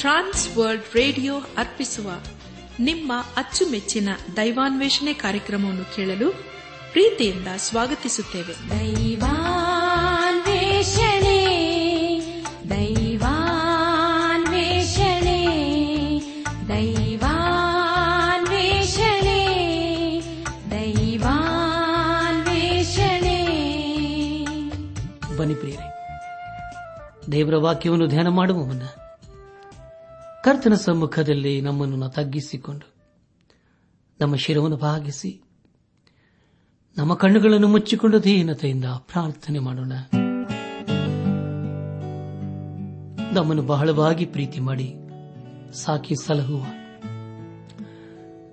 Trans World radio ಅರ್ಪಿಸುವ ನಿಮ್ಮ ಅಚ್ಚುಮೆಚ್ಚಿನ ದೈವಾನ್ವೇಷಣೆ ಕಾರ್ಯಕ್ರಮವನ್ನು ಕೇಳಲು ಪ್ರೀತಿಯಿಂದ ಸ್ವಾಗತಿಸುತ್ತೇವೆ. ದೈವಾನ್ವೇಷಣೆ ದೈವಾನ್ವೇಷಣೆ ದೈವಾನ್ವೇಷಣೆ ದೈವಾನ್ವೇಷಣೆ. ಬನ್ನಿ ಪ್ರಿಯರೇ ದೇವರ ವಾಕ್ಯವನ್ನು ಧ್ಯಾನ ಮಾಡುವ ಮುನ್ನ ಕರ್ತನ ಸಮ್ಮುಖದಲ್ಲಿ ನಮ್ಮನ್ನು ತಗ್ಗಿಸಿಕೊಂಡು ನಮ್ಮ ಶಿರವನ್ನು ಭಾಗಿಸಿ ನಮ್ಮ ಕಣ್ಣುಗಳನ್ನು ಮುಚ್ಚಿಕೊಂಡು ದೀನತೆಯಿಂದ ಪ್ರಾರ್ಥನೆ ಮಾಡೋಣ. ನಮ್ಮನ್ನು ಬಹಳವಾಗಿ ಪ್ರೀತಿ ಮಾಡಿ ಸಾಕಿ ಸಲಹುವ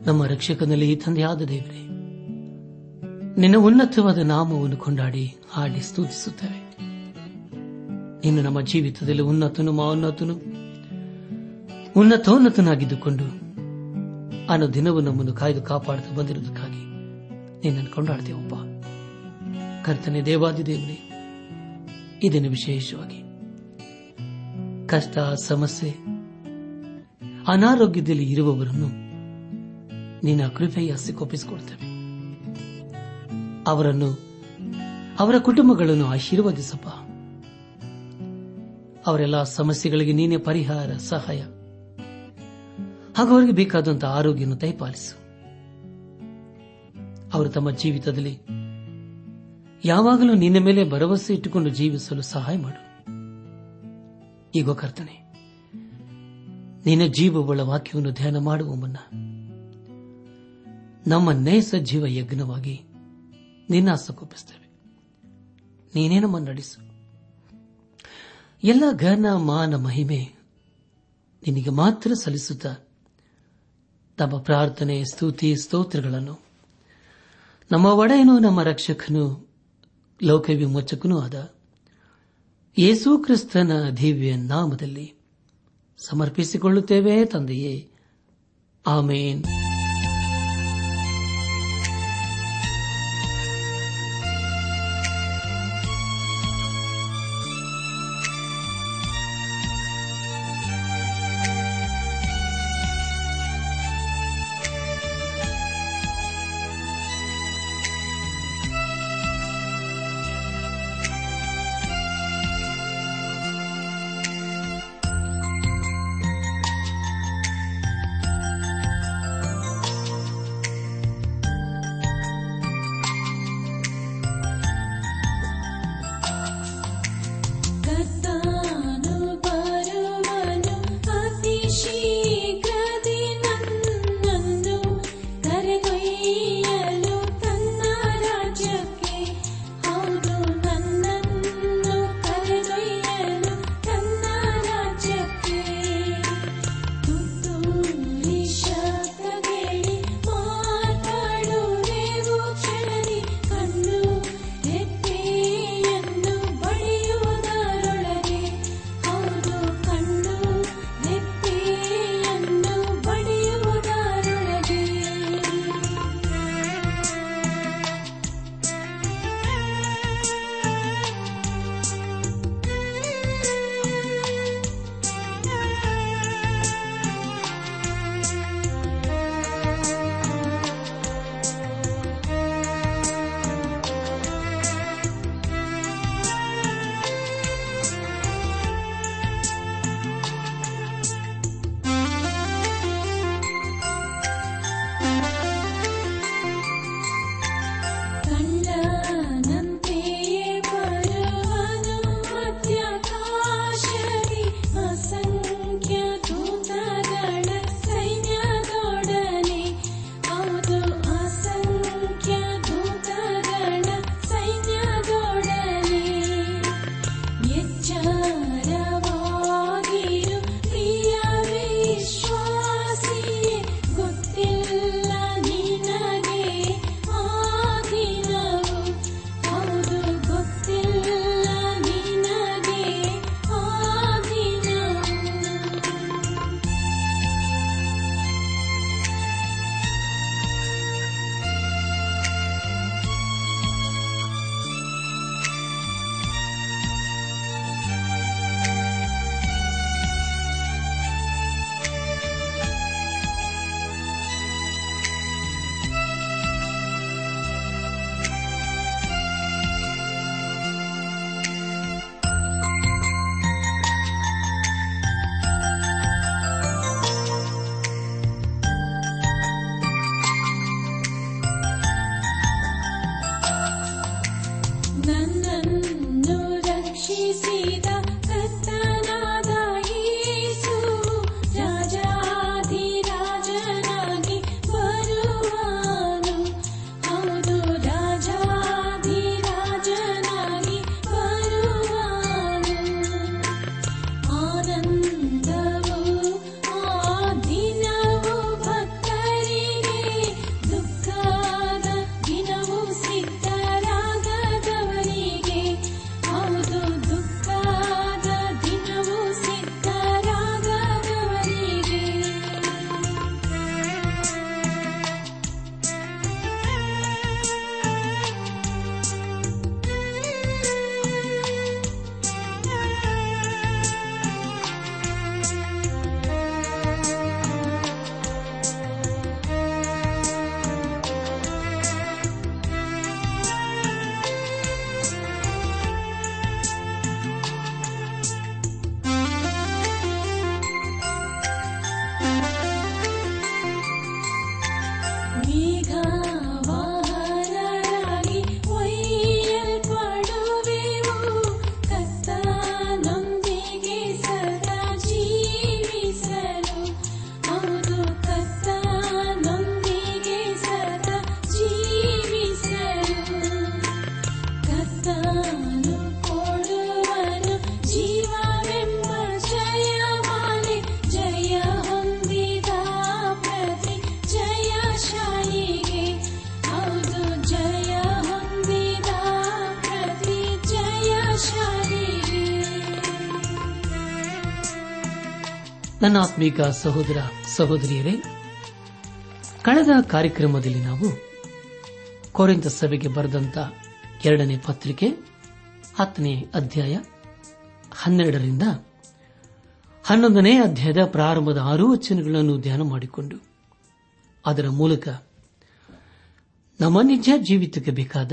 ನಮ್ಮ ರಕ್ಷಕನಲ್ಲಿ ಈ ತಂದೆಯಾದ ದೇವರೇ, ನಿನ್ನ ಉನ್ನತವಾದ ನಾಮವನ್ನು ಕೊಂಡಾಡಿ ಹಾಡಿ ಸ್ತುತಿಸುತ್ತೇವೆ. ಇನ್ನು ನಮ್ಮ ಜೀವಿತದಲ್ಲಿ ಉನ್ನತನು ಮೌನ್ನತನು ಉನ್ನತೋನ್ನತನಾಗಿದ್ದುಕೊಂಡು ಅನ್ನೋ ದಿನವೂ ನಮ್ಮನ್ನು ಕಾಯ್ದು ಕಾಪಾಡುತ್ತಾ ಬಂದಿರುವುದಕ್ಕಾಗಿ ನಿನ್ನನ್ನು ಕೊಂಡಾಡ್ತೇವಪ್ಪ ಕರ್ತನೆ ದೇವಾದಿ ದೇವರೇ, ಇದನ್ನು ವಿಶೇಷವಾಗಿ. ಕಷ್ಟ, ಸಮಸ್ಯೆ, ಅನಾರೋಗ್ಯದಲ್ಲಿ ಇರುವವರನ್ನು ನಿನ್ನ ಕೃಪೆಯ ಸಿಕ್ಕೊಪ್ಪಿಸಿಕೊಡ್ತೇವೆ ಅವರನ್ನು, ಅವರ ಕುಟುಂಬಗಳನ್ನು ಆಶೀರ್ವದಿಸಪ್ಪ. ಅವರೆಲ್ಲ ಸಮಸ್ಯೆಗಳಿಗೆ ನೀನೇ ಪರಿಹಾರ, ಸಹಾಯ. ಹಾಗೂ ಅವರಿಗೆ ಬೇಕಾದಂತಹ ಆರೋಗ್ಯವನ್ನು ದಯಪಾಲಿಸು. ಅವರು ತಮ್ಮ ಜೀವಿತದಲ್ಲಿ ಯಾವಾಗಲೂ ನಿನ್ನ ಮೇಲೆ ಭರವಸೆ ಇಟ್ಟುಕೊಂಡು ಜೀವಿಸಲು ಸಹಾಯ ಮಾಡು. ಈಗ ಕರ್ತನೆ, ನಿನ್ನ ಜೀವವುಳ್ಳ ವಾಕ್ಯವನ್ನು ಧ್ಯಾನ ಮಾಡುವ ಮುನ್ನ ನಮ್ಮ ನೈಸ ಜೀವ ಯಜ್ಞವಾಗಿ ನಿನ್ನ ಆಸಕ್ಕೊಪ್ಪಿಸ್ತೇವೆ ನೀನೇ ನಮ್ಮನ್ನು ಎಲ್ಲ ಘನ ಮಾನ ಮಹಿಮೆ ನಿನಗೆ ಮಾತ್ರ ಸಲ್ಲಿಸುತ್ತಾ ತಮ್ಮ ಪ್ರಾರ್ಥನೆ, ಸ್ತುತಿ, ಸ್ತೋತ್ರಗಳನ್ನು. ನಮ್ಮ ಒಡೆಯನು, ನಮ್ಮ ರಕ್ಷಕನು ಲೋಕ ವಿಮೋಚಕನೂ ಆದ ಯೇಸು ಕ್ರಿಸ್ತನ ದಿವ್ಯ ನಾಮದಲ್ಲಿ ಸಮರ್ಪಿಸಿಕೊಳ್ಳುತ್ತೇವೆ ತಂದೆಯೇ. ಆಮೇನ್. 你看。ನನ್ನ ಆತ್ಮೀಕ ಸಹೋದರ ಸಹೋದರಿಯರೇ, ಕಳೆದ ಕಾರ್ಯಕ್ರಮದಲ್ಲಿ ನಾವು ಕೋರೆಂತ ಸಭೆಗೆ ಬರೆದಂತ ಎರಡನೇ ಪತ್ರಿಕೆ, ಹತ್ತನೇ ಅಧ್ಯಾಯ ಹನ್ನೆರಡರಿಂದ ಹನ್ನೊಂದನೇ ಅಧ್ಯಾಯದ ಪ್ರಾರಂಭದ ಆರು ವಚನಗಳನ್ನು ಧ್ಯಾನ ಮಾಡಿಕೊಂಡು, ಅದರ ಮೂಲಕ ನಮ್ಮ ನಿಜ ಜೀವಿತಕ್ಕೆ ಬೇಕಾದ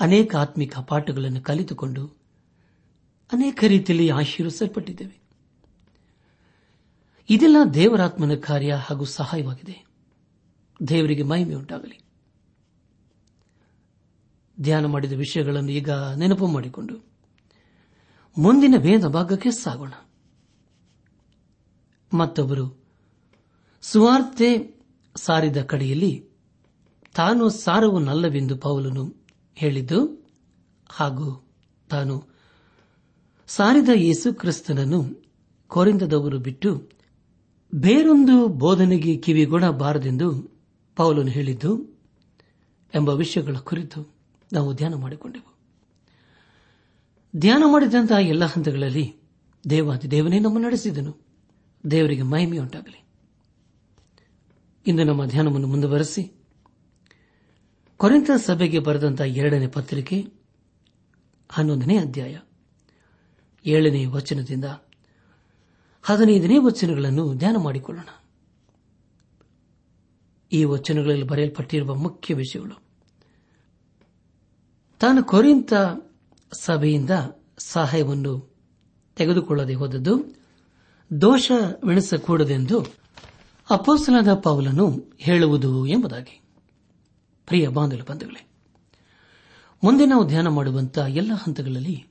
ಅನೇಕ ಆತ್ಮಿಕ ಪಾಠಗಳನ್ನು ಕಲಿತುಕೊಂಡು ಅನೇಕ ರೀತಿಯಲ್ಲಿ ಆಶೀರ್ವಿಸಲ್ಪಟ್ಟಿದ್ದೇವೆ ಇದೆಲ್ಲ ದೇವರಾತ್ಮನ ಕಾರ್ಯ ಹಾಗೂ ಸಹಾಯವಾಗಿದೆ. ದೇವರಿಗೆ ಮಹಿಮೆ ಉಂಟಾಗಲಿ. ಧ್ಯಾನ ಮಾಡಿದ ವಿಷಯಗಳನ್ನು ಈಗ ನೆನಪು ಮಾಡಿಕೊಂಡು ಮುಂದಿನ ಭೇದ ಭಾಗಕ್ಕೆ ಸಾಗೋಣ. ಮತ್ತೊಬ್ಬರು, ಸುವಾರ್ತೆ ಸಾರಿದ ಕಡೆಯಲ್ಲಿ ತಾನು ಸಾರವನ್ನಲ್ಲವೆಂದು ಪೌಲನು ಹೇಳಿದ್ದು ಹಾಗೂ ತಾನು ಸಾರಿದ ಯೇಸು ಕ್ರಿಸ್ತನನ್ನು ಕೊರಿಂದದವರು ಬಿಟ್ಟು ಬೇರೊಂದು ಬೋಧನೆಗೆ ಕಿವಿಗೊಡಬಾರದೆಂದು ಪೌಲನು ಹೇಳಿದ್ದು ಎಂಬ ವಿಷಯಗಳ ಕುರಿತು ನಾವು ಧ್ಯಾನ ಮಾಡಿಕೊಂಡೆವು. ಧ್ಯಾನ ಮಾಡಿದಂತಹ ಎಲ್ಲ ಹಂತಗಳಲ್ಲಿ ದೇವಾದಿ ದೇವನೇ ನಮ್ಮ ನಡೆಸಿದನು. ದೇವರಿಗೆ ಮಹಿಮೆಯುಂಟಾಗಲಿ ಇಂದು ನಮ್ಮ ಧ್ಯಾನವನ್ನು ಮುಂದುವರೆಸಿ ಕೊರೆಂತ ಸಭೆಗೆ ಬರೆದಂತಹ ಎರಡನೇ ಪತ್ರಿಕೆ ಹನ್ನೊಂದನೇ ಅಧ್ಯಾಯ ಏಳನೇ ವಚನದಿಂದ ಹದಿನೈದನೇ ವಚನಗಳನ್ನು ಧ್ಯಾನ ಮಾಡಿಕೊಳ್ಳೋಣ. ಈ ವಚನಗಳಲ್ಲಿ ಬರೆಯಲ್ಪಟ್ಟಿರುವ ಮುಖ್ಯ ವಿಷಯಗಳು. ತಾನು ಕೊರಿಂತ ಸಭೆಯಿಂದ ಸಹಾಯವನ್ನು ತೆಗೆದುಕೊಳ್ಳದೆ ಹೋದದ್ದು ದೋಷವೆಣಿಸಕೂಡದೆಂದು ಅಪೋಸಲಾದ ಪೌಲನು ಹೇಳುವುದು ಎಂಬುದಾಗಿ. ಪ್ರಿಯ ಬಂಧುಗಳೇ, ಮುಂದೆ ನಾವು ಧ್ಯಾನ ಮಾಡುವಂತಹ ಎಲ್ಲ ಹಂತಗಳಲ್ಲಿ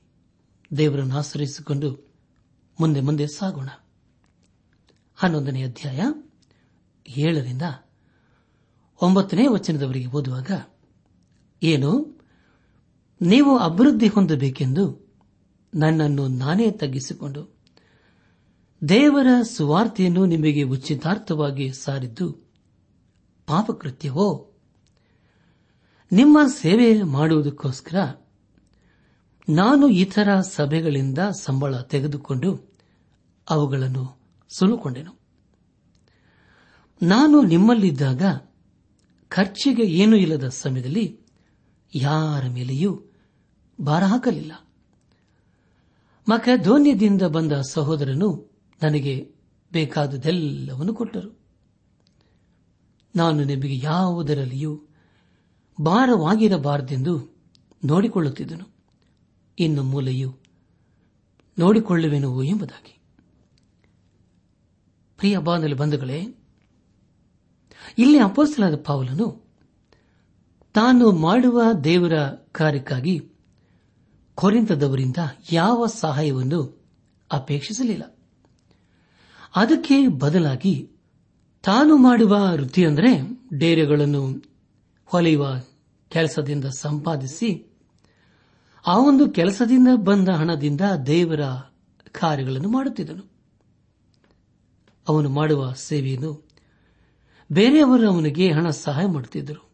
ದೇವರನ್ನು ಆಶ್ರಯಿಸಿಕೊಂಡು ಮುಂದೆ ಮುಂದೆ ಸಾಗೋಣ. ಹನ್ನೊಂದನೇ ಅಧ್ಯಾಯ ಏಳರಿಂದ ಒಂಬತ್ತನೇ ವಚನದವರಿಗೆ ಓದುವಾಗ, ಏನು? ನೀವು ಅಭಿವೃದ್ಧಿ ಹೊಂದಬೇಕೆಂದು ನನ್ನನ್ನು ನಾನೇ ತಗ್ಗಿಸಿಕೊಂಡು, ದೇವರ ಸುವಾರ್ತೆಯನ್ನು ನಿಮಗೆ ಉಚಿತಾರ್ಥವಾಗಿ ಸಾರಿದ್ದು ಪಾಪಕೃತ್ಯವೋ? ನಿಮ್ಮ ಸೇವೆ ಮಾಡುವುದಕ್ಕೋಸ್ಕರ ನಾನು ಇತರ ಸಭೆಗಳಿಂದ ಸಂಬಳ ತೆಗೆದುಕೊಂಡು ಅವುಗಳನ್ನು ಸುಲುಕೊಂಡೆನು ನಾನು ನಿಮ್ಮಲ್ಲಿದ್ದಾಗ ಖರ್ಚಿಗೆ ಏನೂ ಇಲ್ಲದ ಸಮಯದಲ್ಲಿ ಯಾರ ಮೇಲೆಯೂ ಭಾರ ಹಾಕಲಿಲ್ಲ. ಮಕಧೋನ್ಯದಿಂದ ಬಂದ ಸಹೋದರನು ನನಗೆ ಬೇಕಾದದೆಲ್ಲವನ್ನು ಕೊಟ್ಟರು. ನಾನು ನಿಮಗೆ ಯಾವುದರಲ್ಲಿಯೂ ಭಾರವಾಗಿರಬಾರದೆಂದು ನೋಡಿಕೊಳ್ಳುತ್ತಿದ್ದನು. ಇನ್ನು ಮೂಲೆಯು ನೋಡಿಕೊಳ್ಳುವೆನು ಎಂಬುದಾಗಿ. ಪ್ರಿಯ ಬಾಂಧವ್ಯ ಬಂಧುಗಳೇ, ಇಲ್ಲಿ ಅಪೋಸ್ತಲಾದ ಪಾವಲನು ತಾನು ಮಾಡುವ ದೇವರ ಕಾರ್ಯಕ್ಕಾಗಿ ಕೊರೆಂತದವರಿಂದ ಯಾವ ಸಹಾಯವನ್ನು ಅಪೇಕ್ಷಿಸಲಿಲ್ಲ. ಅದಕ್ಕೆ ಬದಲಾಗಿ ತಾನು ಮಾಡುವ ವೃತ್ತಿ ಅಂದರೆ ಡೇರೆಗಳನ್ನು ಹೊಲೆಯುವ ಕೆಲಸದಿಂದ ಸಂಪಾದಿಸಿ ಆ ಒಂದು ಕೆಲಸದಿಂದ ಬಂದ ಹಣದಿಂದ ದೇವರ ಕಾರ್ಯಗಳನ್ನು ಮಾಡುತ್ತಿದ್ದನು. ಅವನು ಮಾಡುವ ಸೇವೆಯನ್ನು ಬೇರೆಯವರು ಅವನಿಗೆ ಹಣ ಸಹಾಯ ಮಾಡುತ್ತಿದ್ದರು.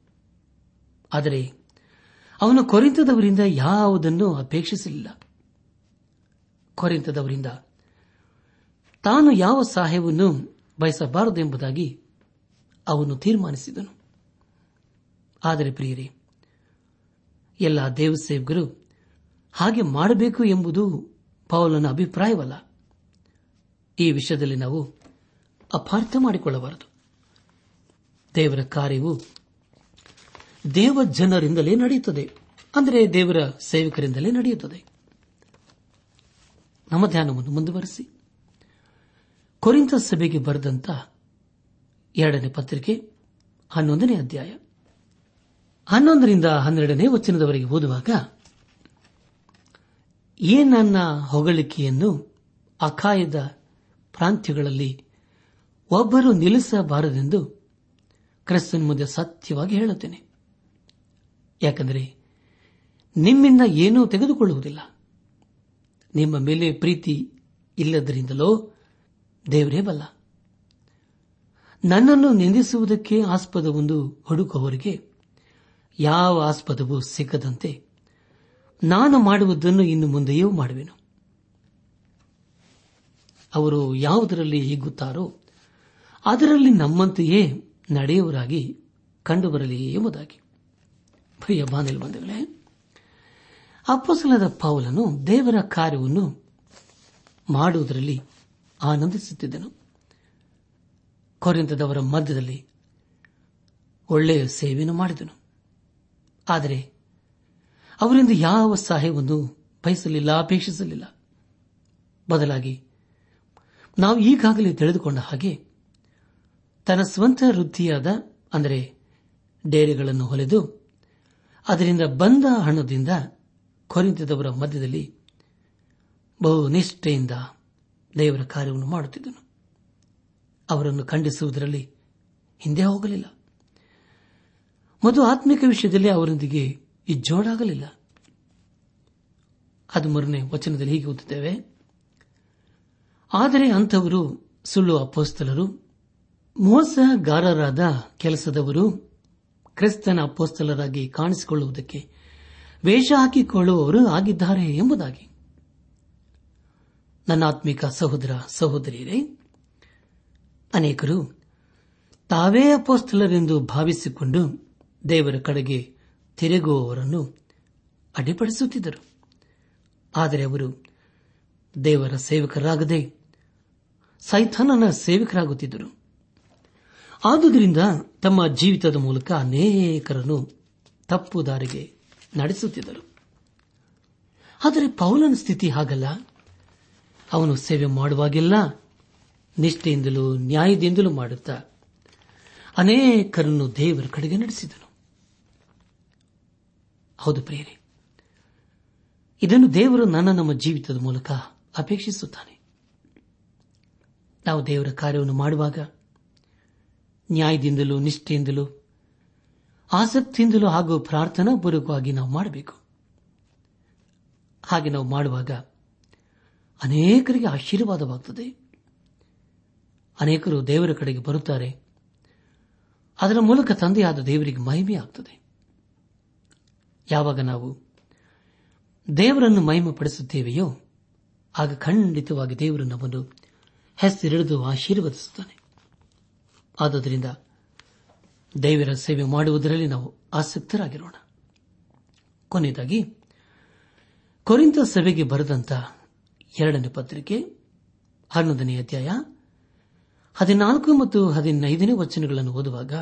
ಆದರೆ ಅವನು ಕೊರಿಂತದವರಿಂದ ಯಾವುದನ್ನು ಅಪೇಕ್ಷಿಸಲಿಲ್ಲ. ಕೊರೆಂತದವರಿಂದ ತಾನು ಯಾವ ಸಹಾಯವನ್ನು ಬಯಸಬಾರದೆಂಬುದಾಗಿ ಅವನು ತೀರ್ಮಾನಿಸಿದನು. ಆದರೆ ಪ್ರಿಯರೇ, ಎಲ್ಲ ದೇವಸೇವಕರು ಹಾಗೆ ಮಾಡಬೇಕು ಎಂಬುದು ಪೌಲನ ಅಭಿಪ್ರಾಯವಲ್ಲ. ಈ ವಿಷಯದಲ್ಲಿ ನಾವು ಅಪಾರ್ಥ ಮಾಡಿಕೊಳ್ಳಬಾರದು. ದೇವರ ಕಾರ್ಯವು ದೇವ ಜನರಿಂದಲೇ ನಡೆಯುತ್ತದೆ. ಅಂದರೆ ದೇವರ ಸೇವಕರಿಂದಲೇ ನಡೆಯುತ್ತದೆ. ನಮ್ಮ ಧ್ಯಾನವನ್ನು ಮುಂದುವರೆಸಿ. ಕೊರಿಂತ ಸಭೆಗೆ ಬರೆದಂತ ಎರಡನೇ ಪತ್ರಿಕೆ ಹನ್ನೊಂದನೇ ಅಧ್ಯಾಯ. ಹನ್ನೊಂದರಿಂದ ಹನ್ನೆರಡನೇ ವಚನದವರೆಗೆ ಓದುವಾಗ, ಏ ನನ್ನ ಹೊಗಳಿಕೆಯನ್ನು ಅಖಾಯದ ಪ್ರಾಂತ್ಯಗಳಲ್ಲಿ ಒಬ್ಬರು ನಿಲ್ಲಿಸಬಾರದೆಂದು ಕ್ರಿಸ್ತನ್ ಮುಂದೆ ಸತ್ಯವಾಗಿ ಹೇಳುತ್ತೇನೆ. ಯಾಕೆಂದರೆ ನಿಮ್ಮಿಂದ ಏನೂ ತೆಗೆದುಕೊಳ್ಳುವುದಿಲ್ಲ. ನಿಮ್ಮ ಮೇಲೆ ಪ್ರೀತಿ ಇಲ್ಲದರಿಂದಲೋ ದೇವರೇ ಬಲ್ಲ. ನನ್ನನ್ನು ನಿಂದಿಸುವುದಕ್ಕೆ ಆಸ್ಪದವೊಂದು ಹುಡುಕುವವರಿಗೆ ಯಾವ ಆಸ್ಪದವೂ ಸಿಕ್ಕದಂತೆ ನಾನು ಮಾಡುವುದನ್ನು ಇನ್ನು ಮುಂದೆಯೂ ಮಾಡುವೆನು. ಅವರು ಯಾವುದರಲ್ಲಿ ಹಿಗ್ಗುತ್ತಾರೋ ಅದರಲ್ಲಿ ನಮ್ಮಂತೆಯೇ ನಡೆಯುವರಾಗಿ ಕಂಡುಬರಲಿ ಎಂಬುದಾಗಿ. ಪ್ರಿಯ ಅಪ್ಪಸಲದ ಪೌಲನು ದೇವರ ಕಾರ್ಯವನ್ನು ಮಾಡುವುದರಲ್ಲಿ ಆನಂದಿಸುತ್ತಿದ್ದನು. ಕೊರಿಂತದವರ ಮಧ್ಯದಲ್ಲಿ ಒಳ್ಳೆಯ ಸೇವೆಯನ್ನು ಮಾಡಿದನು. ಆದರೆ ಅವರಿಂದ ಯಾವ ಸಹಾಯವನ್ನು ಬಯಸಲಿಲ್ಲ, ಅಪೇಕ್ಷಿಸಲಿಲ್ಲ. ಬದಲಾಗಿ ನಾವು ಈಗಾಗಲೇ ತಿಳಿದುಕೊಂಡ ಹಾಗೆ ತನ್ನ ಸ್ವಂತ ವೃದ್ಧಿಯಾದ ಅಂದರೆ ಡೇರೆಗಳನ್ನು ಹೊಲೆದು, ಅದರಿಂದ ಬಂದ ಹಣದಿಂದ ಕೊರಿಂತದವರ ಮಧ್ಯದಲ್ಲಿ ಬಹು ನಿಷ್ಠೆಯಿಂದ ದೇವರ ಕಾರ್ಯವನ್ನು ಮಾಡುತ್ತಿದ್ದನು. ಅವರನ್ನು ಖಂಡಿಸುವುದರಲ್ಲಿ ಹಿಂದೆ ಹೋಗಲಿಲ್ಲ. ಮತ್ತು ಆತ್ಮಿಕ ವಿಷಯದಲ್ಲಿ ಅವರೊಂದಿಗೆ ಇಜ್ಜೋಡಾಗಲಿಲ್ಲ. ಅದು ಮೂರನೇ ವಚನದಲ್ಲಿ ಹೀಗೆ ಓದುತ್ತೇವೆ. ಆದರೆ ಅಂಥವರು ಸುಳ್ಳು ಅಪೋಸ್ತಲರು ಮೋಸಗಾರರಾದ ಕೆಲಸದವರು ಕ್ರಿಸ್ತನ ಅಪೋಸ್ತಲರಾಗಿ ಕಾಣಿಸಿಕೊಳ್ಳುವುದಕ್ಕೆ ವೇಷ ಹಾಕಿಕೊಳ್ಳುವವರು ಆಗಿದ್ದಾರೆ ಎಂಬುದಾಗಿ. ನನ್ನಾತ್ಮಿಕ ಸಹೋದರ, ಸಹೋದರಿಯರೇ, ಅನೇಕರು ತಾವೇ ಅಪೋಸ್ತಲರೆಂದು ಭಾವಿಸಿಕೊಂಡು ದೇವರ ಕಡೆಗೆ ತಿರುಗುವವರನ್ನು ಅಡ್ಡಿಪಡಿಸುತ್ತಿದ್ದರು. ಆದರೆ ಅವರು ದೇವರ ಸೇವಕರಾಗದೆ ಸೈಥಾನನ ಸೇವಕರಾಗುತ್ತಿದ್ದರು. ಆದುದರಿಂದ ತಮ್ಮ ಜೀವಿತದ ಮೂಲಕ ಅನೇಕರನ್ನು ತಪ್ಪು ದಾರಿಗೆ ನಡೆಸುತ್ತಿದ್ದರು. ಆದರೆ ಪೌಲನ ಸ್ಥಿತಿ ಹಾಗಲ್ಲ. ಅವನು ಸೇವೆ ಮಾಡುವಾಗೆಲ್ಲ ನಿಷ್ಠೆಯಿಂದಲೂ ನ್ಯಾಯದಿಂದಲೂ ಮಾಡುತ್ತಾ ಅನೇಕರನ್ನು ದೇವರ ಕಡೆಗೆ ನಡೆಸಿದನು. ಹೌದು ಪ್ರಿಯರೇ, ಇದನ್ನು ದೇವರು ನನ್ನ ನಮ್ಮ ಜೀವಿತದ ಮೂಲಕ ಅಪೇಕ್ಷಿಸುತ್ತಾನೆ. ನಾವು ದೇವರ ಕಾರ್ಯವನ್ನು ಮಾಡುವಾಗ ನ್ಯಾಯದಿಂದಲೂ, ನಿಷ್ಠೆಯಿಂದಲೂ, ಆಸಕ್ತಿಯಿಂದಲೂ ಹಾಗೂ ಪ್ರಾರ್ಥನಾ ಪೂರ್ವಕವಾಗಿ ನಾವು ಮಾಡಬೇಕು. ಹಾಗೆ ನಾವು ಮಾಡುವಾಗ ಅನೇಕರಿಗೆ ಆಶೀರ್ವಾದವಾಗುತ್ತದೆ ಅನೇಕರು ದೇವರ ಕಡೆಗೆ ಬರುತ್ತಾರೆ. ಅದರ ಮೂಲಕ ತಂದೆಯಾದ ದೇವರಿಗೆ ಮಹಿಮೆಯಾಗುತ್ತದೆ ಯಾವಾಗ ನಾವು ದೇವರನ್ನು ಮಹಿಮೆ ಪಡಿಸುತ್ತೇವೆಯೋ ಆಗ ಖಂಡಿತವಾಗಿ ದೇವರು ನಮ್ಮನ್ನು ಹೆಸರಿಡಿದು ಆಶೀರ್ವದಿಸುತ್ತಾನೆ. ಆದುದರಿಂದ ದೇವರ ಸೇವೆ ಮಾಡುವುದರಲ್ಲಿ ನಾವು ಆಸಕ್ತರಾಗಿರೋಣ. ಕೊನೆಯದಾಗಿ ಕೊರಿಂತ ಸಭೆಗೆ ಬರೆದಂತ ಎರಡನೇ ಪತ್ರಿಕೆ, ಹನ್ನೊಂದನೇ ಅಧ್ಯಾಯ, ಹದಿನಾಲ್ಕು ಮತ್ತು ಹದಿನೈದನೇ ವಚನಗಳನ್ನು ಓದುವಾಗ,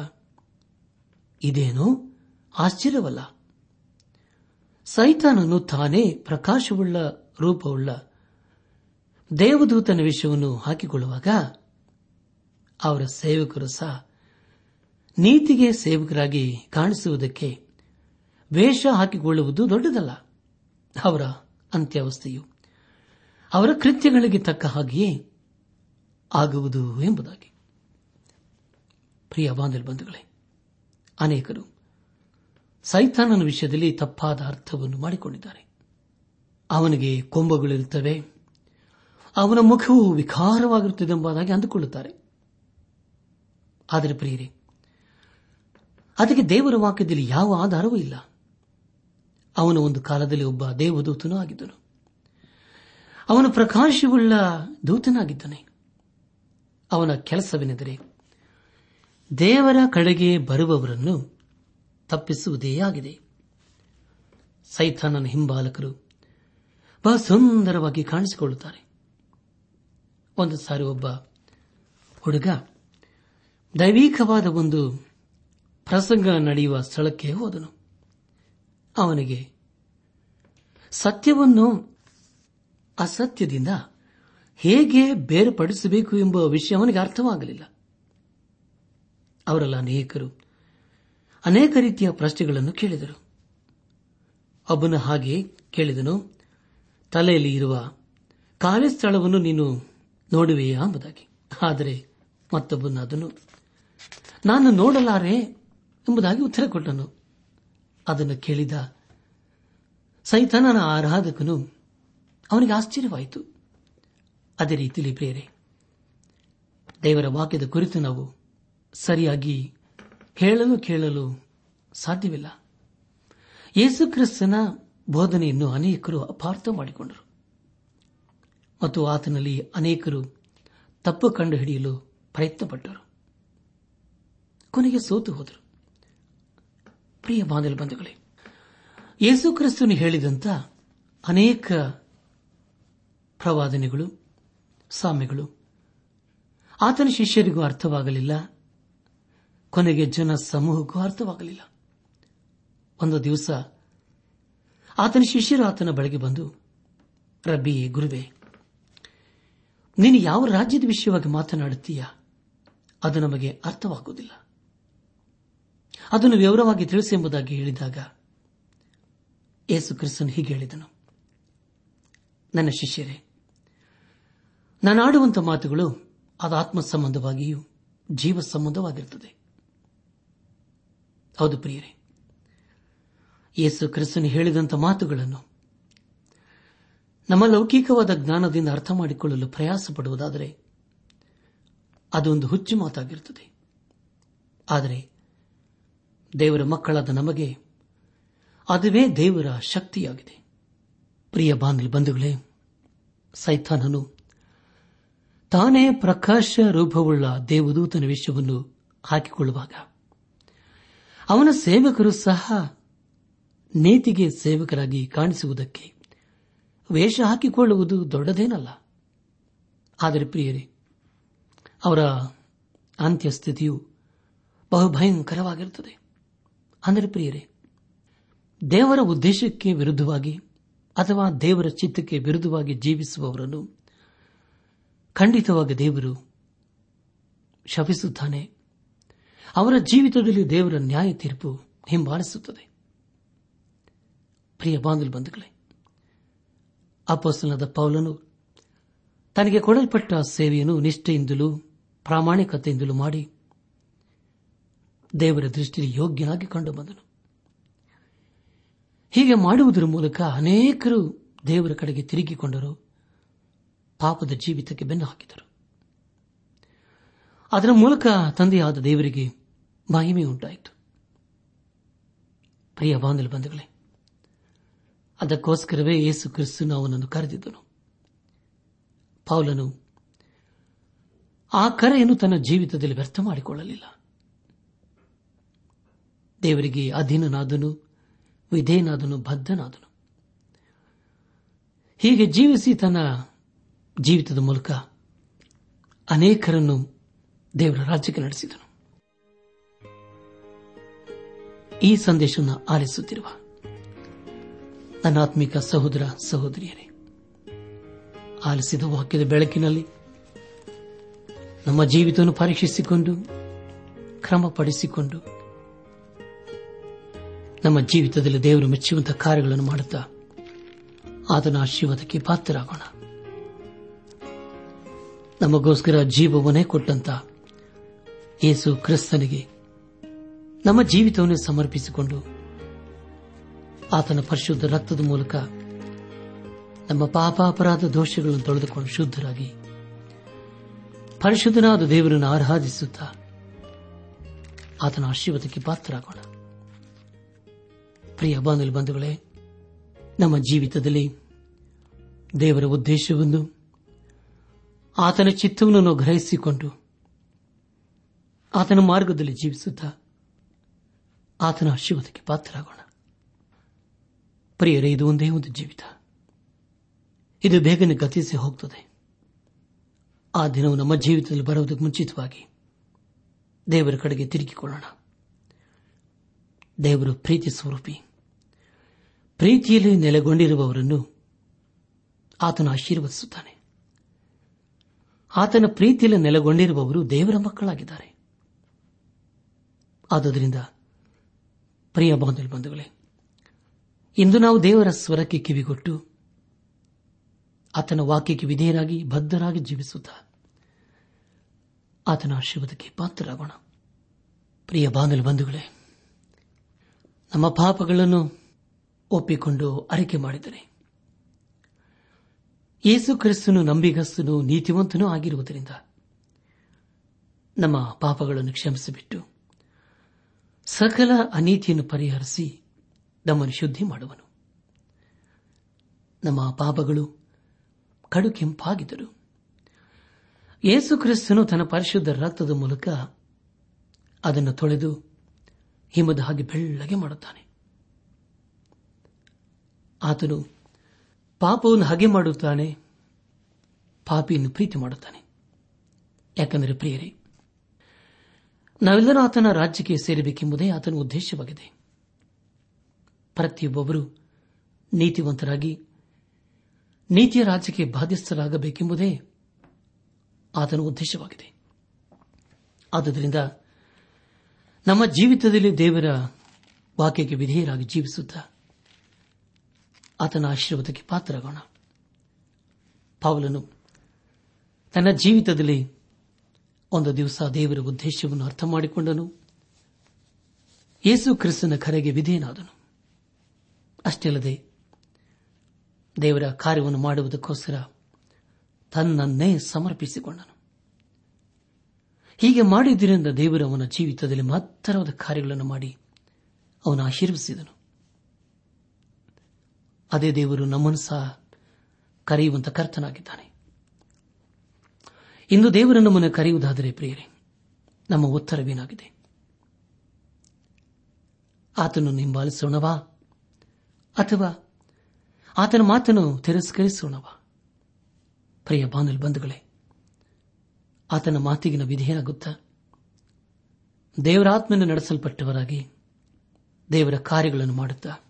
ಇದೇನು ಆಶ್ಚರ್ಯವಲ್ಲ. ಸೈತಾನನು ತಾನೇ ಪ್ರಕಾಶವುಳ್ಳ, ರೂಪವುಳ್ಳ ದೇವದೂತನ ವಿಷಯವನ್ನು ಹಾಕಿಕೊಳ್ಳುವಾಗ ಅವರ ಸೇವಕರು ಸಹ ನೀತಿಗೆ ಸೇವಕರಾಗಿ ಕಾಣಿಸುವುದಕ್ಕೆ ವೇಷ ಹಾಕಿಕೊಳ್ಳುವುದು ದೊಡ್ಡದಲ್ಲ. ಅವರ ಅಂತ್ಯಾವಸ್ಥೆಯು ಅವರ ಕೃತ್ಯಗಳಿಗೆ ತಕ್ಕ ಹಾಗೆಯೇ ಆಗುವುದು ಎಂಬುದಾಗಿ. ಪ್ರಿಯ ಬಂಧುಗಳೇ, ಅನೇಕರು ಸೈತಾನನ ವಿಷಯದಲ್ಲಿ ತಪ್ಪಾದ ಅರ್ಥವನ್ನು ಮಾಡಿಕೊಂಡಿದ್ದಾರೆ. ಅವನಿಗೆ ಕೊಂಬಗಳಿರುತ್ತವೆ ಅವನ ಮುಖವು ವಿಕಾರವಾಗಿರುತ್ತದೆ ಎಂಬುದಾಗಿ ಅಂದುಕೊಳ್ಳುತ್ತಾರೆ. ಆದರೆ ಪ್ರಿಯರೇ, ಅದಕ್ಕೆ ದೇವರ ವಾಕ್ಯದಲ್ಲಿ ಯಾವ ಆಧಾರವೂ ಇಲ್ಲ. ಅವನು ಒಂದು ಕಾಲದಲ್ಲಿ ಒಬ್ಬ ದೇವದೂತನೂ ಆಗಿದ್ದನು. ಅವನು ಪ್ರಕಾಶವುಳ್ಳ ದೂತನಾಗಿದ್ದಾನೆ. ಅವನ ಕೆಲಸವೆಂದರೆ ದೇವರ ಕಡೆಗೆ ಬರುವವರನ್ನು ತಪ್ಪಿಸುವುದೇ ಆಗಿದೆ. ಸೈತಾನನ ಹಿಂಬಾಲಕರು ಬಹಳ ಸುಂದರವಾಗಿ ಕಾಣಿಸಿಕೊಳ್ಳುತ್ತಾರೆ. ಒಂದು ಸಾರಿ ಒಬ್ಬ ಹುಡುಗ ದೈವಿಕವಾದ ಒಂದು ಪ್ರಸಂಗ ನಡೆಯುವ ಸ್ಥಳಕ್ಕೆ ಹೋದನು. ಅವನಿಗೆ, ಸತ್ಯವನ್ನು ಅಸತ್ಯದಿಂದ ಹೇಗೆ ಬೇರ್ಪಡಿಸಬೇಕು ಎಂಬ ವಿಷಯ ಅವನಿಗೆ ಅರ್ಥವಾಗಲಿಲ್ಲ. ಅವರೆಲ್ಲ ಅನೇಕರು ಅನೇಕ ರೀತಿಯ ಪ್ರಶ್ನೆಗಳನ್ನು ಕೇಳಿದರು. ಒಬ್ಬನ ಹಾಗೆ ಕೇಳಿದನು, ತಲೆಯಲ್ಲಿ ಇರುವ ಖಾಲಿ ಸ್ಥಳವನ್ನು ನೀನು ನೋಡುವೆಯಾ? ಎಂಬುದಾಗಿ. ಆದರೆ ಮತ್ತೊಬ್ಬನ ಅದನ್ನು ನಾನು ನೋಡಲಾರೆ ಎಂಬುದಾಗಿ ಉತ್ತರ ಕೊಟ್ಟನು. ಅದನ್ನು ಕೇಳಿದ ಸೈತಾನನ ಆರಾಧಕನು ಅವನಿಗೆ ಆಶ್ಚರ್ಯವಾಯಿತು. ಅದೇ ರೀತಿಯಲ್ಲಿ ಬೇರೆ ದೇವರ ವಾಕ್ಯದ ಕುರಿತು ನಾವು ಸರಿಯಾಗಿ ಹೇಳಲು ಕೇಳಲು ಸಾಧ್ಯವಿಲ್ಲ. ಯೇಸುಕ್ರಿಸ್ತನ ಬೋಧನೆಯನ್ನು ಅನೇಕರು ಅಪಾರ್ಥ ಮಾಡಿಕೊಂಡರು. ಮತ್ತು ಆತನಲ್ಲಿ ಅನೇಕರು ತಪ್ಪು ಕಂಡುಹಿಡಿಯಲು ಪ್ರಯತ್ನಪಟ್ಟರು. ಕೊನೆಗೆ ಸೋತು ಹೋದರು. ಪ್ರಿಯ ಬಾಂಧವ ಬಂಧುಗಳೇ, ಯೇಸು ಕ್ರಿಸ್ತನು ಹೇಳಿದಂತ ಅನೇಕ ಪ್ರವಾದನೆಗಳು, ಸಾಮ್ಯಗಳು, ಆತನ ಶಿಷ್ಯರಿಗೂ ಅರ್ಥವಾಗಲಿಲ್ಲ, ಕೊನೆಗೆ ಜನ ಸಮೂಹಕ್ಕೂ ಅರ್ಥವಾಗಲಿಲ್ಲ. ಒಂದು ದಿವಸ ಆತನ ಶಿಷ್ಯರು ಆತನ ಬಳಿಗೆ ಬಂದು, ರಬ್ಬಿ, ಗುರುವೆ, ನೀನು ಯಾವ ರಾಜ್ಯದ ವಿಷಯವಾಗಿ ಮಾತನಾಡುತ್ತೀಯಾ? ಅದು ನಮಗೆ ಅರ್ಥವಾಗುವುದಿಲ್ಲ. ಅದನ್ನು ವಿವರವಾಗಿ ತಿಳಿಸಿ ಎಂಬುದಾಗಿ ಹೇಳಿದಾಗ ಯೇಸು ಕ್ರಿಸ್ತನು ಹೀಗೆ ಹೇಳಿದನು. ನನ್ನ ಶಿಷ್ಯರೇ ಆಡುವಂತ ಮಾತುಗಳು ಅದು ಆತ್ಮ ಸಂಬಂಧವಾಗಿಯೂ ಜೀವ ಸಂಬಂಧವಾಗಿರುತ್ತದೆ ಹೌದು ಪ್ರಿಯರೇ ಯೇಸು ಕ್ರಿಸ್ತನು ಹೇಳಿದಂಥ ಮಾತುಗಳನ್ನು ನಮ್ಮ ಲೌಕಿಕವಾದ ಜ್ಞಾನದಿಂದ ಅರ್ಥ ಮಾಡಿಕೊಳ್ಳಲು ಪ್ರಯಾಸ ಪಡುವುದಾದರೆ ಅದೊಂದು ಹುಚ್ಚು ಮಾತಾಗಿರುತ್ತದೆ. ಆದರೆ ದೇವರ ಮಕ್ಕಳಾದ ನಮಗೆ ಅದುವೇ ದೇವರ ಶಕ್ತಿಯಾಗಿದೆ. ಪ್ರಿಯ ಬಾಂಧವ ಬಂಧುಗಳೇ, ಸೈತಾನನು ತಾನೇ ಪ್ರಕಾಶ ರೂಪವುಳ್ಳ ದೇವದೂತನ ವಿಷಯವನ್ನು ಹಾಕಿಕೊಳ್ಳುವಾಗ ಅವನ ಸೇವಕರು ಸಹ ನೀತಿಗೆ ಸೇವಕರಾಗಿ ಕಾಣಿಸುವುದಕ್ಕೆ ವೇಷ ಹಾಕಿಕೊಳ್ಳುವುದು ದೊಡ್ಡದೇನಲ್ಲ. ಆದರೆ ಪ್ರಿಯರೇ, ಅವರ ಅಂತ್ಯಸ್ಥಿತಿಯು ಬಹುಭಯಂಕರವಾಗಿರುತ್ತದೆ. ಅಂದರೆ ಪ್ರಿಯರೇ, ದೇವರ ಉದ್ದೇಶಕ್ಕೆ ವಿರುದ್ಧವಾಗಿ ಅಥವಾ ದೇವರ ಚಿತ್ತಕ್ಕೆ ವಿರುದ್ಧವಾಗಿ ಜೀವಿಸುವವರನ್ನು ಖಂಡಿತವಾಗಿ ದೇವರು ಶಪಿಸುತ್ತಾನೆ. ಅವರ ಜೀವಿತದಲ್ಲಿ ದೇವರ ನ್ಯಾಯ ತೀರ್ಪು ಹಿಂಬಾಲಿಸುತ್ತದೆ. ಪ್ರಿಯ ಬಾಂಧವ ಬಂಧುಗಳೇ ಅಪೋಸ್ತಲದ ಪೌಲನು ತನಗೆ ಕೊಡಲ್ಪಟ್ಟ ಸೇವೆಯನ್ನು ನಿಷ್ಠೆಯಿಂದಲೂ ಪ್ರಾಮಾಣಿಕತೆಯಿಂದಲೂ ಮಾಡಿ ದೇವರ ದೃಷ್ಟಿಯಲ್ಲಿ ಯೋಗ್ಯನಾಗಿ ಕಂಡು ಬಂದನು. ಹೀಗೆ ಮಾಡುವುದರ ಮೂಲಕ ಅನೇಕರು ದೇವರ ಕಡೆಗೆ ತಿರುಗಿಕೊಂಡರು. ಪಾಪದ ಜೀವಿತಕ್ಕೆ ಬೆನ್ನು ಹಾಕಿದರು. ಅದರ ಮೂಲಕ ತಂದೆಯಾದ ದೇವರಿಗೆ ಮಹಿಮೆ ಉಂಟಾಯಿತು. ಪ್ರಿಯ ಬಾಂಧವ ಬಂಧುಗಳೇ, ಅದಕ್ಕೋಸ್ಕರವೇ ಯೇಸು ಕ್ರಿಸ್ತನು ಅವನನ್ನು ಕರೆದಿದ್ದನು. ಪೌಲನು ಆ ಕರೆಯನ್ನು ತನ್ನ ಜೀವಿತದಲ್ಲಿ ವ್ಯರ್ಥ ಮಾಡಿಕೊಳ್ಳಲಿಲ್ಲ. ದೇವರಿಗೆ ಅಧೀನನಾದನು, ವಿಧೇಯನಾದನು, ಬದ್ಧನಾದನು. ಹೀಗೆ ಜೀವಿಸಿ ತನ್ನ ಜೀವಿತದ ಮೂಲಕ ಅನೇಕರನ್ನು ದೇವರ ರಾಜ್ಯಕ್ಕೆ ನಡೆಸಿದನು. ಈ ಸಂದೇಶವನ್ನು ಆಲಿಸುತ್ತಿರುವ ನನ್ನ ಆತ್ಮಿಕ ಸಹೋದರ ಸಹೋದರಿಯರೇ, ಆಲಿಸಿದ ವಾಕ್ಯದ ಬೆಳಕಿನಲ್ಲಿ ನಮ್ಮ ಜೀವಿತವನ್ನು ಪರೀಕ್ಷಿಸಿಕೊಂಡು, ಕ್ರಮಪಡಿಸಿಕೊಂಡು ನಮ್ಮ ಜೀವಿತದಲ್ಲಿ ದೇವರು ಮೆಚ್ಚುವಂತಹ ಕಾರ್ಯಗಳನ್ನು ಮಾಡುತ್ತಾ ಆತನ ಆಶೀರ್ವಾದಕ್ಕೆ ಪಾತ್ರರಾಗೋಣ. ನಮಗೋಸ್ಕರ ಜೀವವನ್ನೇ ಕೊಟ್ಟಂತ ಯೇಸು ಕ್ರಿಸ್ತನಿಗೆ ನಮ್ಮ ಜೀವಿತವನ್ನೇ ಸಮರ್ಪಿಸಿಕೊಂಡು ಆತನ ಪರಿಶುದ್ಧ ರಕ್ತದ ಮೂಲಕ ನಮ್ಮ ಪಾಪಾಪರಾಧ ದೋಷಗಳನ್ನು ತೊಳೆದುಕೊಂಡು ಶುದ್ಧರಾಗಿ ಪರಿಶುದ್ಧನಾದ ದೇವರನ್ನು ಆರಾಧಿಸುತ್ತಾ ಆತನ ಆಶೀರ್ವಾದಕ್ಕೆ ಪಾತ್ರರಾಗೋಣ. ಪ್ರಿಯ ಬಾಂಧವ ಬಂಧುಗಳೇ, ನಮ್ಮ ಜೀವಿತದಲ್ಲಿ ದೇವರ ಉದ್ದೇಶವನ್ನು ಆತನ ಚಿತ್ತವನ್ನು ನಾವು ಗ್ರಹಿಸಿಕೊಂಡು ಆತನ ಮಾರ್ಗದಲ್ಲಿ ಜೀವಿಸುತ್ತಾ ಆತನ ಆಶೀರ್ವಾದಕ್ಕೆ ಪಾತ್ರರಾಗೋಣ. ಪ್ರಿಯರೇ, ಇದು ಒಂದೇ ಒಂದು ಜೀವಿತ. ಇದು ಬೇಗನೆ ಗತಿಸಿ ಹೋಗ್ತದೆ. ಆ ದಿನವು ನಮ್ಮ ಜೀವಿತದಲ್ಲಿ ಬರುವುದಕ್ಕೆ ಮುಂಚಿತವಾಗಿ ದೇವರ ಕಡೆಗೆ ತಿರುಗಿಕೊಳ್ಳೋಣ. ದೇವರು ಪ್ರೀತಿ ಸ್ವರೂಪಿ. ಪ್ರೀತಿಯಲ್ಲಿ ನೆಲೆಗೊಂಡಿರುವವರನ್ನು ಆತನ ಆಶೀರ್ವದಿಸುತ್ತಾನೆ. ಆತನ ಪ್ರೀತಿಯಲ್ಲಿ ನೆಲೆಗೊಂಡಿರುವವರು ದೇವರ ಮಕ್ಕಳಾಗಿದ್ದಾರೆ. ಆದುದರಿಂದ, ಪ್ರಿಯ ಬಂಧುಗಳೇ, ಇಂದು ನಾವು ದೇವರ ಸ್ವರಕ್ಕೆ ಕಿವಿಗೊಟ್ಟು, ಆತನ ವಾಕ್ಯಕ್ಕೆ ವಿಧೇಯರಾಗಿ, ಬದ್ಧರಾಗಿ ಜೀವಿಸುತ್ತಾ ಆತನ ಆಶೀರ್ವಾದಕ್ಕೆ ಪಾತ್ರರಾಗೋಣ. ಪ್ರಿಯ ಬಾಂಧವ ಬಂಧುಗಳೇ, ನಮ್ಮ ಪಾಪಗಳನ್ನು ಒಪ್ಪಿಕೊಂಡು ಅರಿಕೆ ಮಾಡಿದರೆ. ಯೇಸು ಕ್ರಿಸ್ತನು ನಂಬಿಗಸ್ತನು, ನೀತಿವಂತನೂ ಆಗಿರುವುದರಿಂದ ನಮ್ಮ ಪಾಪಗಳನ್ನು ಕ್ಷಮಿಸಿಬಿಟ್ಟು ಸಕಲ ಅನೀತಿಯನ್ನು ಪರಿಹರಿಸಿ ನಮ್ಮನ್ನು ಶುದ್ಧಿ ಮಾಡುವನು. ನಮ್ಮ ಪಾಪಗಳು ಕಡು ಕೆಂಪಾಗಿದ್ದರು. ಯೇಸು ಕ್ರಿಸ್ತನು ತನ್ನ ಪರಿಶುದ್ಧ ರಕ್ತದ ಮೂಲಕ ಅದನ್ನು ತೊಳೆದು ಹಿಮದ ಹಾಗೆ ಬೆಳ್ಳಗೆ ಮಾಡುತ್ತಾನೆ. ಆತನು ಪಾಪವನ್ನು ಹಾಗೆ ಮಾಡುತ್ತಾನೆ, ಪಾಪಿಯನ್ನು ಪ್ರೀತಿ ಮಾಡುತ್ತಾನೆ. ಯಾಕೆಂದರೆ ಪ್ರಿಯರೇ, ನಾವೆಲ್ಲರೂ ಆತನ ರಾಜ್ಯಕ್ಕೆ ಸೇರಬೇಕೆಂಬುದೇ ಆತನ ಉದ್ದೇಶವಾಗಿದೆ. ಪ್ರತಿಯೊಬ್ಬೊಬ್ಬರು ನೀತಿವಂತರಾಗಿ ನೀತಿಯ ರಾಜ್ಯಕ್ಕೆ ಬಾಧಿಸಲಾಗಬೇಕೆಂಬುದೇ ಆತನ ಉದ್ದೇಶವಾಗಿದೆ. ಆದ್ದರಿಂದ ನಮ್ಮ ಜೀವಿತದಲ್ಲಿ ದೇವರ ವಾಕ್ಯಕ್ಕೆ ವಿಧೇಯರಾಗಿ ಜೀವಿಸುತ್ತಾ ಆತನ ಆಶೀರ್ವಾದಕ್ಕೆ ಪಾತ್ರರಾಗೋಣ. ಪಾವಲನು ತನ್ನ ಜೀವಿತದಲ್ಲಿ ಒಂದು ದಿವಸ ದೇವರ ಉದ್ದೇಶವನ್ನು ಅರ್ಥ ಮಾಡಿಕೊಂಡನು. ಯೇಸು ಕ್ರಿಸ್ತನ ಕರೆಗೆ ವಿಧೇಯನಾದನು. ಅಷ್ಟೇ ಅಲ್ಲದೆ ದೇವರ ಕಾರ್ಯವನ್ನು ಮಾಡುವುದಕ್ಕೋಸ್ಕರ ತನ್ನನ್ನೇ ಸಮರ್ಪಿಸಿಕೊಂಡನು. ಹೀಗೆ ಮಾಡಿದ್ದರಿಂದ ದೇವರು ಅವನ ಜೀವಿತದಲ್ಲಿ ಮಹತ್ತರವಾದ ಕಾರ್ಯಗಳನ್ನು ಮಾಡಿ ಅವನು ಆಶೀರ್ವಿಸಿದನು ಅದೇ ದೇವರು ನಮ್ಮನ್ನು ಸಹ ಕರೆಯುವಂತ ಕರ್ತನಾಗಿದ್ದಾನೆ. ಇಂದು ದೇವರು ನಮ್ಮನ್ನು ಕರೆಯುವುದಾದರೆ ಪ್ರಿಯರೇ, ನಮ್ಮ ಉತ್ತರವೇನಾಗಿದೆ? ಆತನು ಹಿಂಬಾಲಿಸೋಣವಾ? ಅಥವಾ ಆತನ ಮಾತನ್ನು ತಿರಸ್ಕರಿಸೋಣವಾ? ಪ್ರಿಯ ಬಾನಲ್ ಬಂಧುಗಳೇ, ಆತನ ಮಾತಿಗಿನ ದೇವರ ಆತ್ಮನ ನಡೆಸಲ್ಪಟ್ಟವರಾಗಿ ದೇವರ ಕಾರ್ಯಗಳನ್ನು ಮಾಡುತ್ತಾ?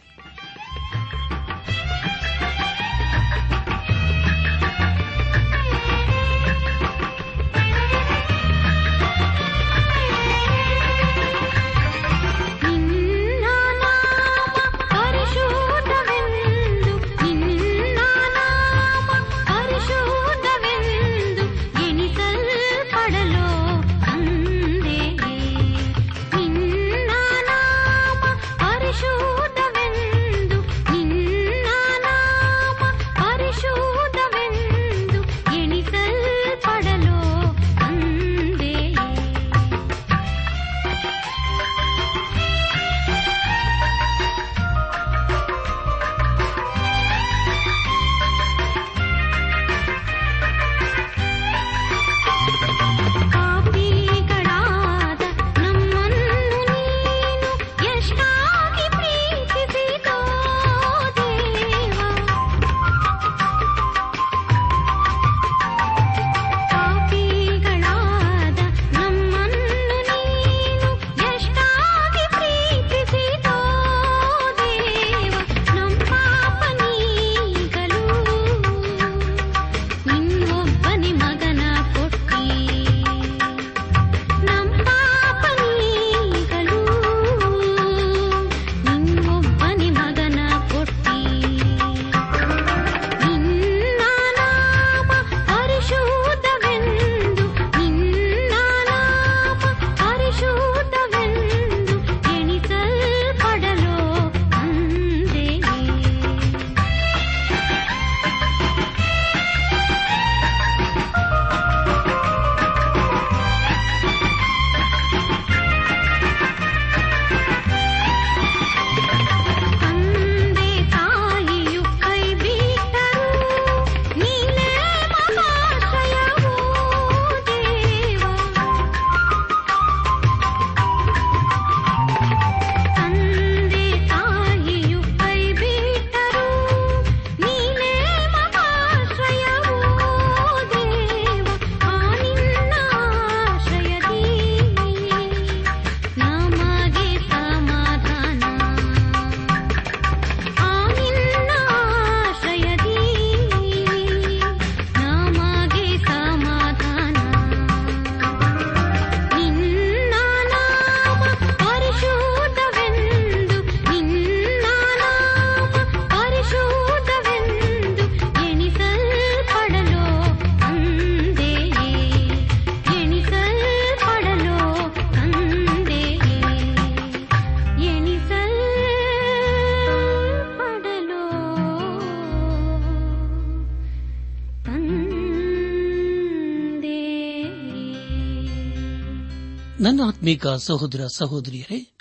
ಆತ್ಮೀಕ ಸಹೋದರ ಸಹೋದರಿಯರೇ,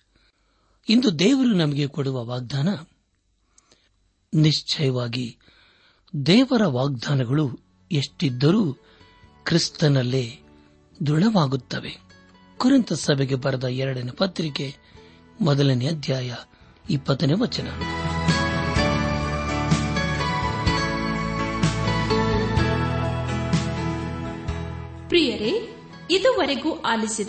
ಇಂದು ದೇವರು ನಮಗೆ ಕೊಡುವ ವಾಗ್ದಾನ, ನಿಶ್ಚಯವಾಗಿ ದೇವರ ವಾಗ್ದಾನಗಳು ಎಷ್ಟಿದ್ದರೂ ಕ್ರಿಸ್ತನಲ್ಲೇ ದೃಢವಾಗುತ್ತವೆ. ಕುರಿತ ಸಭೆಗೆ ಬರೆದ ಎರಡನೇ ಪತ್ರಿಕೆ, ಮೊದಲನೇ ಅಧ್ಯಾಯ, ಇಪ್ಪತ್ತನೇ ವಚನ. ಪ್ರಿಯರೇ, ಇದುವರೆಗೂ ಆಲಿಸಿದ